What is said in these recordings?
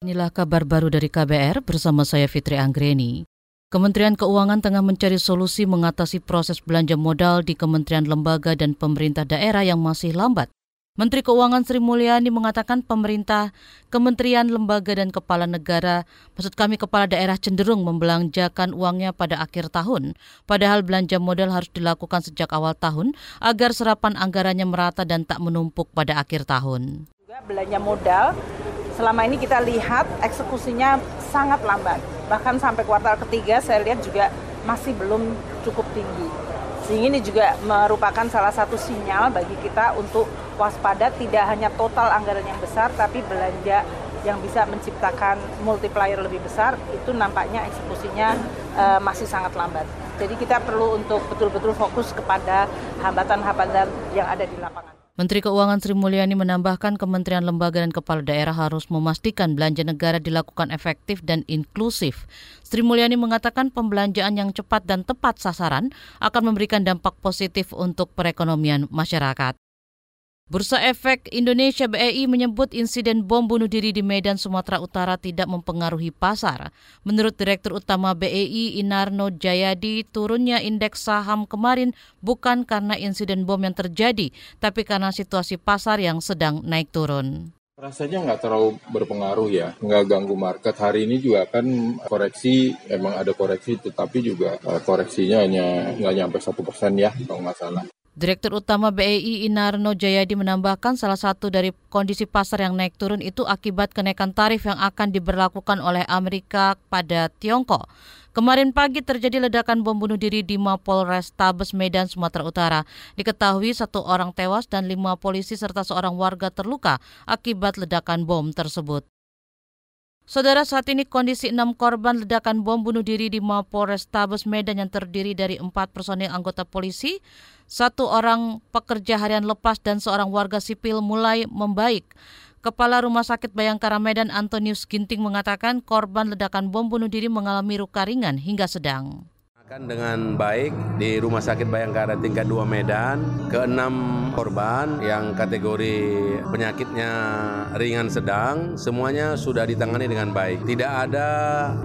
Inilah kabar baru dari KBR bersama saya Fitri Anggreni. Kementerian Keuangan tengah mencari solusi mengatasi proses belanja modal di kementerian lembaga dan pemerintah daerah yang masih lambat. Menteri Keuangan Sri Mulyani mengatakan pemerintah, kementerian, lembaga, dan kepala negara, maksud kami kepala daerah cenderung membelanjakan uangnya pada akhir tahun. Padahal belanja modal harus dilakukan sejak awal tahun agar serapan anggarannya merata dan tak menumpuk pada akhir tahun. Belanja modal selama ini kita lihat eksekusinya sangat lambat. Bahkan sampai kuartal ketiga saya lihat juga masih belum cukup tinggi. Sehingga ini juga merupakan salah satu sinyal bagi kita untuk waspada tidak hanya total anggaran yang besar tapi belanja yang bisa menciptakan multiplier lebih besar itu nampaknya eksekusinya uh, masih sangat lambat. Jadi kita perlu untuk betul-betul fokus kepada hambatan-hambatan yang ada di lapangan. Menteri Keuangan Sri Mulyani menambahkan kementerian lembaga dan kepala daerah harus memastikan belanja negara dilakukan efektif dan inklusif. Sri Mulyani mengatakan pembelanjaan yang cepat dan tepat sasaran akan memberikan dampak positif untuk perekonomian masyarakat. Bursa Efek Indonesia BEI menyebut insiden bom bunuh diri di Medan, Sumatera Utara tidak mempengaruhi pasar. Menurut Direktur Utama BEI Inarno Jayadi, turunnya indeks saham kemarin bukan karena insiden bom yang terjadi, tapi karena situasi pasar yang sedang naik turun. Rasanya nggak terlalu berpengaruh ya, nggak ganggu market. Hari ini juga kan koreksi, emang ada koreksi, tetapi juga eh, koreksinya hanya nggak nyampe satu persen ya, kalau nggak salah. Direktur Utama BEI Inarno Jayadi menambahkan salah satu dari kondisi pasar yang naik turun itu akibat kenaikan tarif yang akan diberlakukan oleh Amerika pada Tiongkok. Kemarin pagi terjadi ledakan bom bunuh diri di Mapolres Tabes Medan, Sumatera Utara. Diketahui satu orang tewas dan lima polisi serta seorang warga terluka akibat ledakan bom tersebut. Saudara saat ini kondisi enam korban ledakan bom bunuh diri di Mapolres Tabes Medan yang terdiri dari empat personil anggota polisi, satu orang pekerja harian lepas dan seorang warga sipil mulai membaik. Kepala Rumah Sakit Bayangkara Medan Antonius Ginting mengatakan korban ledakan bom bunuh diri mengalami luka ringan hingga sedang dengan baik di Rumah Sakit Bayangkara tingkat 2 Medan, keenam korban yang kategori penyakitnya ringan sedang, semuanya sudah ditangani dengan baik. Tidak ada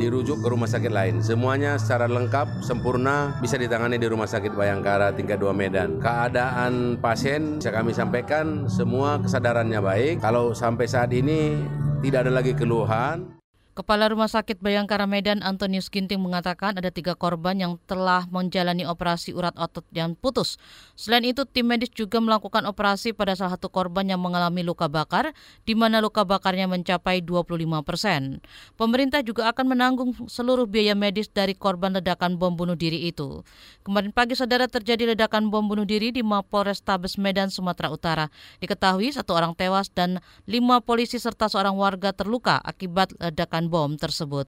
dirujuk ke rumah sakit lain. Semuanya secara lengkap, sempurna bisa ditangani di Rumah Sakit Bayangkara tingkat 2 Medan. Keadaan pasien bisa kami sampaikan semua kesadarannya baik. Kalau sampai saat ini tidak ada lagi keluhan. Kepala Rumah Sakit Bayangkara Medan Antonius Ginting mengatakan ada tiga korban yang telah menjalani operasi urat otot yang putus. Selain itu, tim medis juga melakukan operasi pada salah satu korban yang mengalami luka bakar, di mana luka bakarnya mencapai 25 persen. Pemerintah juga akan menanggung seluruh biaya medis dari korban ledakan bom bunuh diri itu. Kemarin pagi, saudara terjadi ledakan bom bunuh diri di Mapolres Tabes Medan, Sumatera Utara. Diketahui satu orang tewas dan lima polisi serta seorang warga terluka akibat ledakan bom tersebut.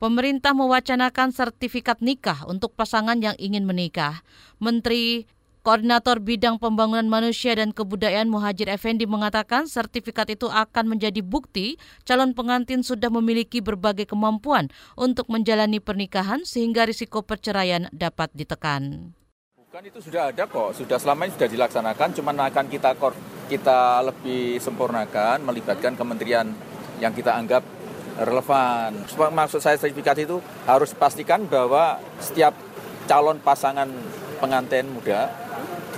Pemerintah mewacanakan sertifikat nikah untuk pasangan yang ingin menikah. Menteri Koordinator Bidang Pembangunan Manusia dan Kebudayaan Muhajir Effendi mengatakan sertifikat itu akan menjadi bukti calon pengantin sudah memiliki berbagai kemampuan untuk menjalani pernikahan sehingga risiko perceraian dapat ditekan. Bukan itu sudah ada kok, sudah selama ini sudah dilaksanakan, cuman akan kita kita lebih sempurnakan melibatkan Kementerian yang kita anggap relevan. Maksud saya sertifikat itu harus pastikan bahwa setiap calon pasangan pengantin muda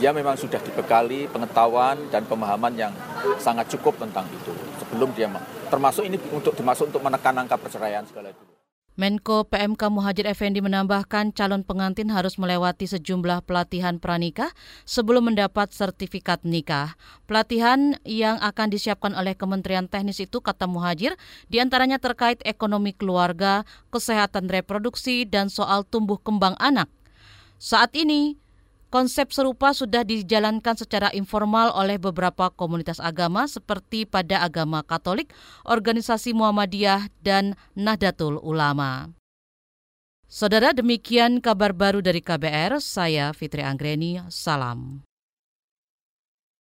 dia memang sudah dibekali pengetahuan dan pemahaman yang sangat cukup tentang itu sebelum dia termasuk ini untuk dimasuk untuk menekan angka perceraian segala itu. Menko PMK Muhajir Effendi menambahkan calon pengantin harus melewati sejumlah pelatihan pranikah sebelum mendapat sertifikat nikah. Pelatihan yang akan disiapkan oleh Kementerian Teknis itu kata Muhajir di antaranya terkait ekonomi keluarga, kesehatan reproduksi, dan soal tumbuh kembang anak. Saat ini Konsep serupa sudah dijalankan secara informal oleh beberapa komunitas agama seperti pada agama Katolik, organisasi Muhammadiyah, dan Nahdlatul Ulama. Saudara demikian kabar baru dari KBR, saya Fitri Anggreni, salam.